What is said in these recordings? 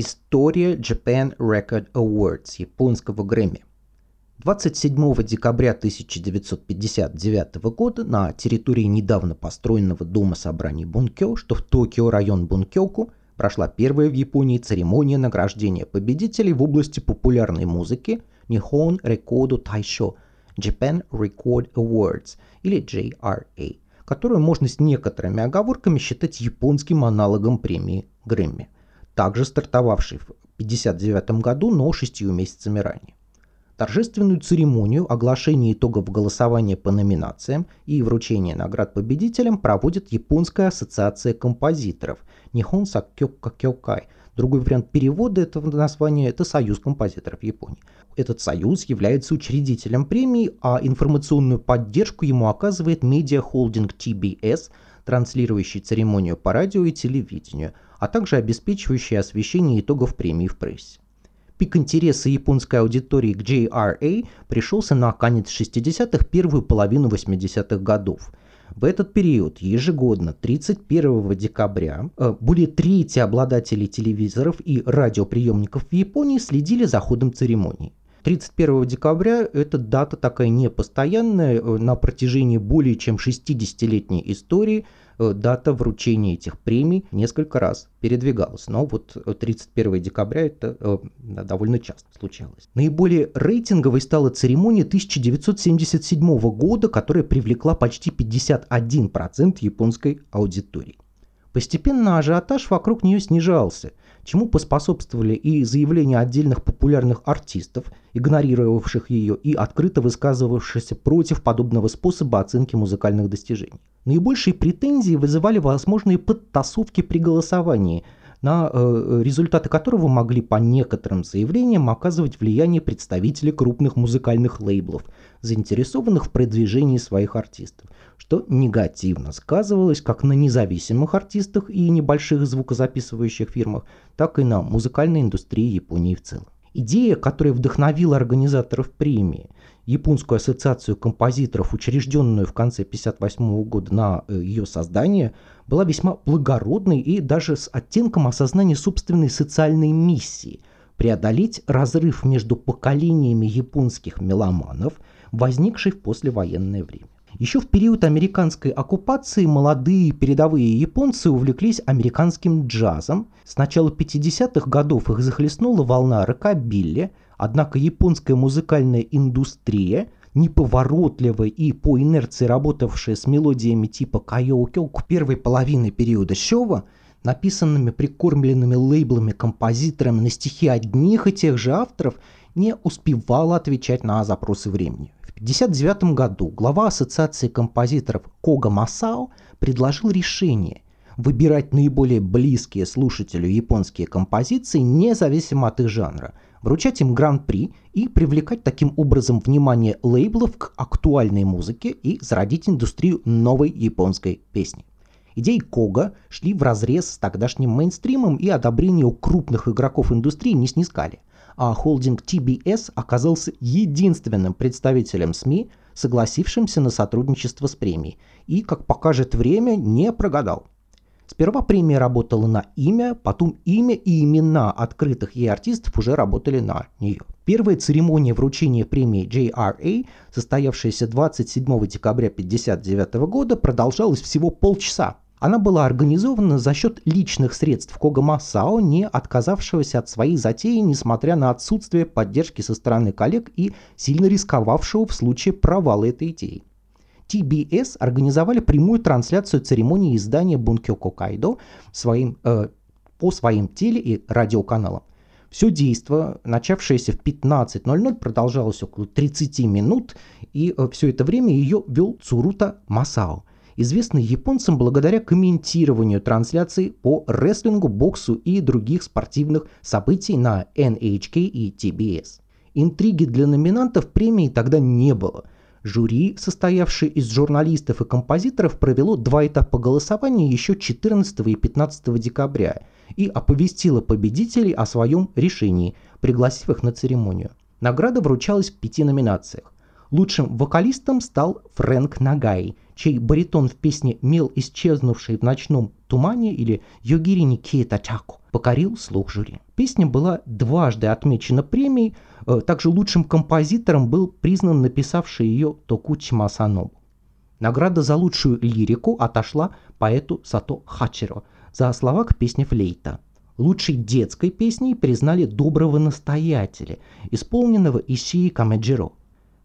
История Japan Record Awards японского Грэмми. 27 декабря 1959 года на территории недавно построенного дома собраний Бункё, что в Токио район Бункёку, прошла первая в Японии церемония награждения победителей в области популярной музыки Nihon Record Taisho Japan Record Awards или JRA, которую можно с некоторыми оговорками считать японским аналогом премии Грэмми, также стартовавшей в 1959 году, но шестью месяцами ранее. Торжественную церемонию оглашения итогов голосования по номинациям и вручения наград победителям проводит Японская ассоциация композиторов Nihon Sakkyoka Kyokai. Другой вариант перевода этого названия – это Союз композиторов Японии. Этот союз является учредителем премии, а информационную поддержку ему оказывает медиа-холдинг TBS, транслирующий церемонию по радио и телевидению, а также обеспечивающий освещение итогов премии в прессе. Пик интереса японской аудитории к JRA пришелся на конец 60-х, первую половину 80-х годов. В этот период ежегодно 31 декабря э, более трети обладателей телевизоров и радиоприемников в Японии следили за ходом церемонии. 31 декабря эта дата такая непостоянная, э, на протяжении более чем 60-летней истории Э, дата вручения этих премий несколько раз передвигалась. Но вот 31 декабря это э, довольно часто случалось. Наиболее рейтинговой стала церемония 1977 года, которая привлекла почти 51% японской аудитории. Постепенно ажиотаж вокруг нее снижался – чему поспособствовали и заявления отдельных популярных артистов, игнорировавших ее и открыто высказывавшихся против подобного способа оценки музыкальных достижений. Наибольшие претензии вызывали возможные подтасовки при голосовании – на э, результаты которого могли по некоторым заявлениям оказывать влияние представители крупных музыкальных лейблов, заинтересованных в продвижении своих артистов, что негативно сказывалось как на независимых артистах и небольших звукозаписывающих фирмах, так и на музыкальной индустрии Японии в целом. Идея, которая вдохновила организаторов премии, Японскую ассоциацию композиторов, учрежденную в конце 1958 года на э, ее создание, была весьма благородной и даже с оттенком осознания собственной социальной миссии – преодолеть разрыв между поколениями японских меломанов, возникший в послевоенное время. Еще в период американской оккупации молодые передовые японцы увлеклись американским джазом. С начала 50-х годов их захлестнула волна рокобилли, однако японская музыкальная индустрия, неповоротливая и по инерции работавшая с мелодиями типа кайо-кёку первой половины периода Сёва, написанными прикормленными лейблами композиторами на стихи одних и тех же авторов, не успевала отвечать на запросы времени. 1959 году глава Ассоциации композиторов Кога Масао предложил решение выбирать наиболее близкие слушателю японские композиции независимо от их жанра, вручать им гран-при и привлекать таким образом внимание лейблов к актуальной музыке и зародить индустрию новой японской песни. Идеи Кога шли в разрез с тогдашним мейнстримом и одобрение у крупных игроков индустрии не снискали а холдинг TBS оказался единственным представителем СМИ, согласившимся на сотрудничество с премией, и, как покажет время, не прогадал. Сперва премия работала на имя, потом имя и имена открытых ей артистов уже работали на нее. Первая церемония вручения премии JRA, состоявшаяся 27 декабря 1959 года, продолжалась всего полчаса, она была организована за счет личных средств Кога Масао, не отказавшегося от своей затеи, несмотря на отсутствие поддержки со стороны коллег и сильно рисковавшего в случае провала этой идеи. TBS организовали прямую трансляцию церемонии издания Бункё Кокайдо своим, э, по своим теле- и радиоканалам. Все действо, начавшееся в 15.00, продолжалось около 30 минут, и э, все это время ее вел Цурута Масао известный японцам благодаря комментированию трансляций по рестлингу, боксу и других спортивных событий на NHK и TBS. Интриги для номинантов премии тогда не было. Жюри, состоявшее из журналистов и композиторов, провело два этапа голосования еще 14 и 15 декабря и оповестило победителей о своем решении, пригласив их на церемонию. Награда вручалась в пяти номинациях. Лучшим вокалистом стал Фрэнк Нагай – чей баритон в песне «Мел, исчезнувший в ночном тумане» или «Йогирини Киета Чако» покорил слух жюри. Песня была дважды отмечена премией, э, также лучшим композитором был признан написавший ее Токучи Масанобу. Награда за лучшую лирику отошла поэту Сато Хачиро за слова к песне «Флейта». Лучшей детской песней признали «Доброго настоятеля», исполненного Ишии Камеджиро.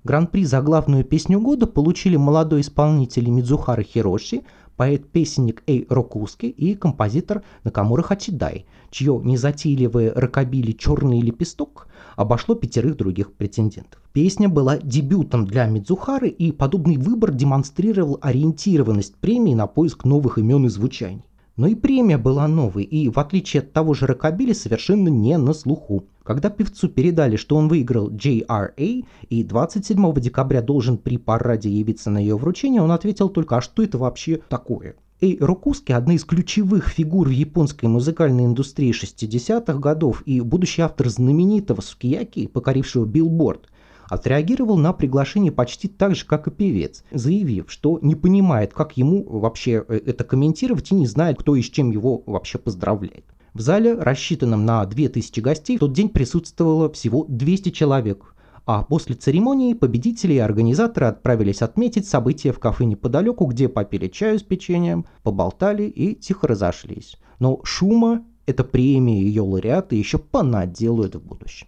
Гран-при за главную песню года получили молодой исполнитель Мидзухара Хироши, поэт-песенник Эй Рокуски и композитор Накамура Хачидай, чье незатейливое рокобили «Черный лепесток» обошло пятерых других претендентов. Песня была дебютом для Мидзухары, и подобный выбор демонстрировал ориентированность премии на поиск новых имен и звучаний. Но и премия была новой, и в отличие от того же Рокобили, совершенно не на слуху. Когда певцу передали, что он выиграл JRA и 27 декабря должен при параде явиться на ее вручение, он ответил только «А что это вообще такое?». Эй Рокуски – одна из ключевых фигур в японской музыкальной индустрии 60-х годов и будущий автор знаменитого сукияки, покорившего билборд, отреагировал на приглашение почти так же, как и певец, заявив, что не понимает, как ему вообще э, это комментировать и не знает, кто и с чем его вообще поздравляет. В зале, рассчитанном на 2000 гостей, в тот день присутствовало всего 200 человек, а после церемонии победители и организаторы отправились отметить события в кафе неподалеку, где попили чаю с печеньем, поболтали и тихо разошлись. Но шума эта премия и ее лауреаты еще понаделают в будущем.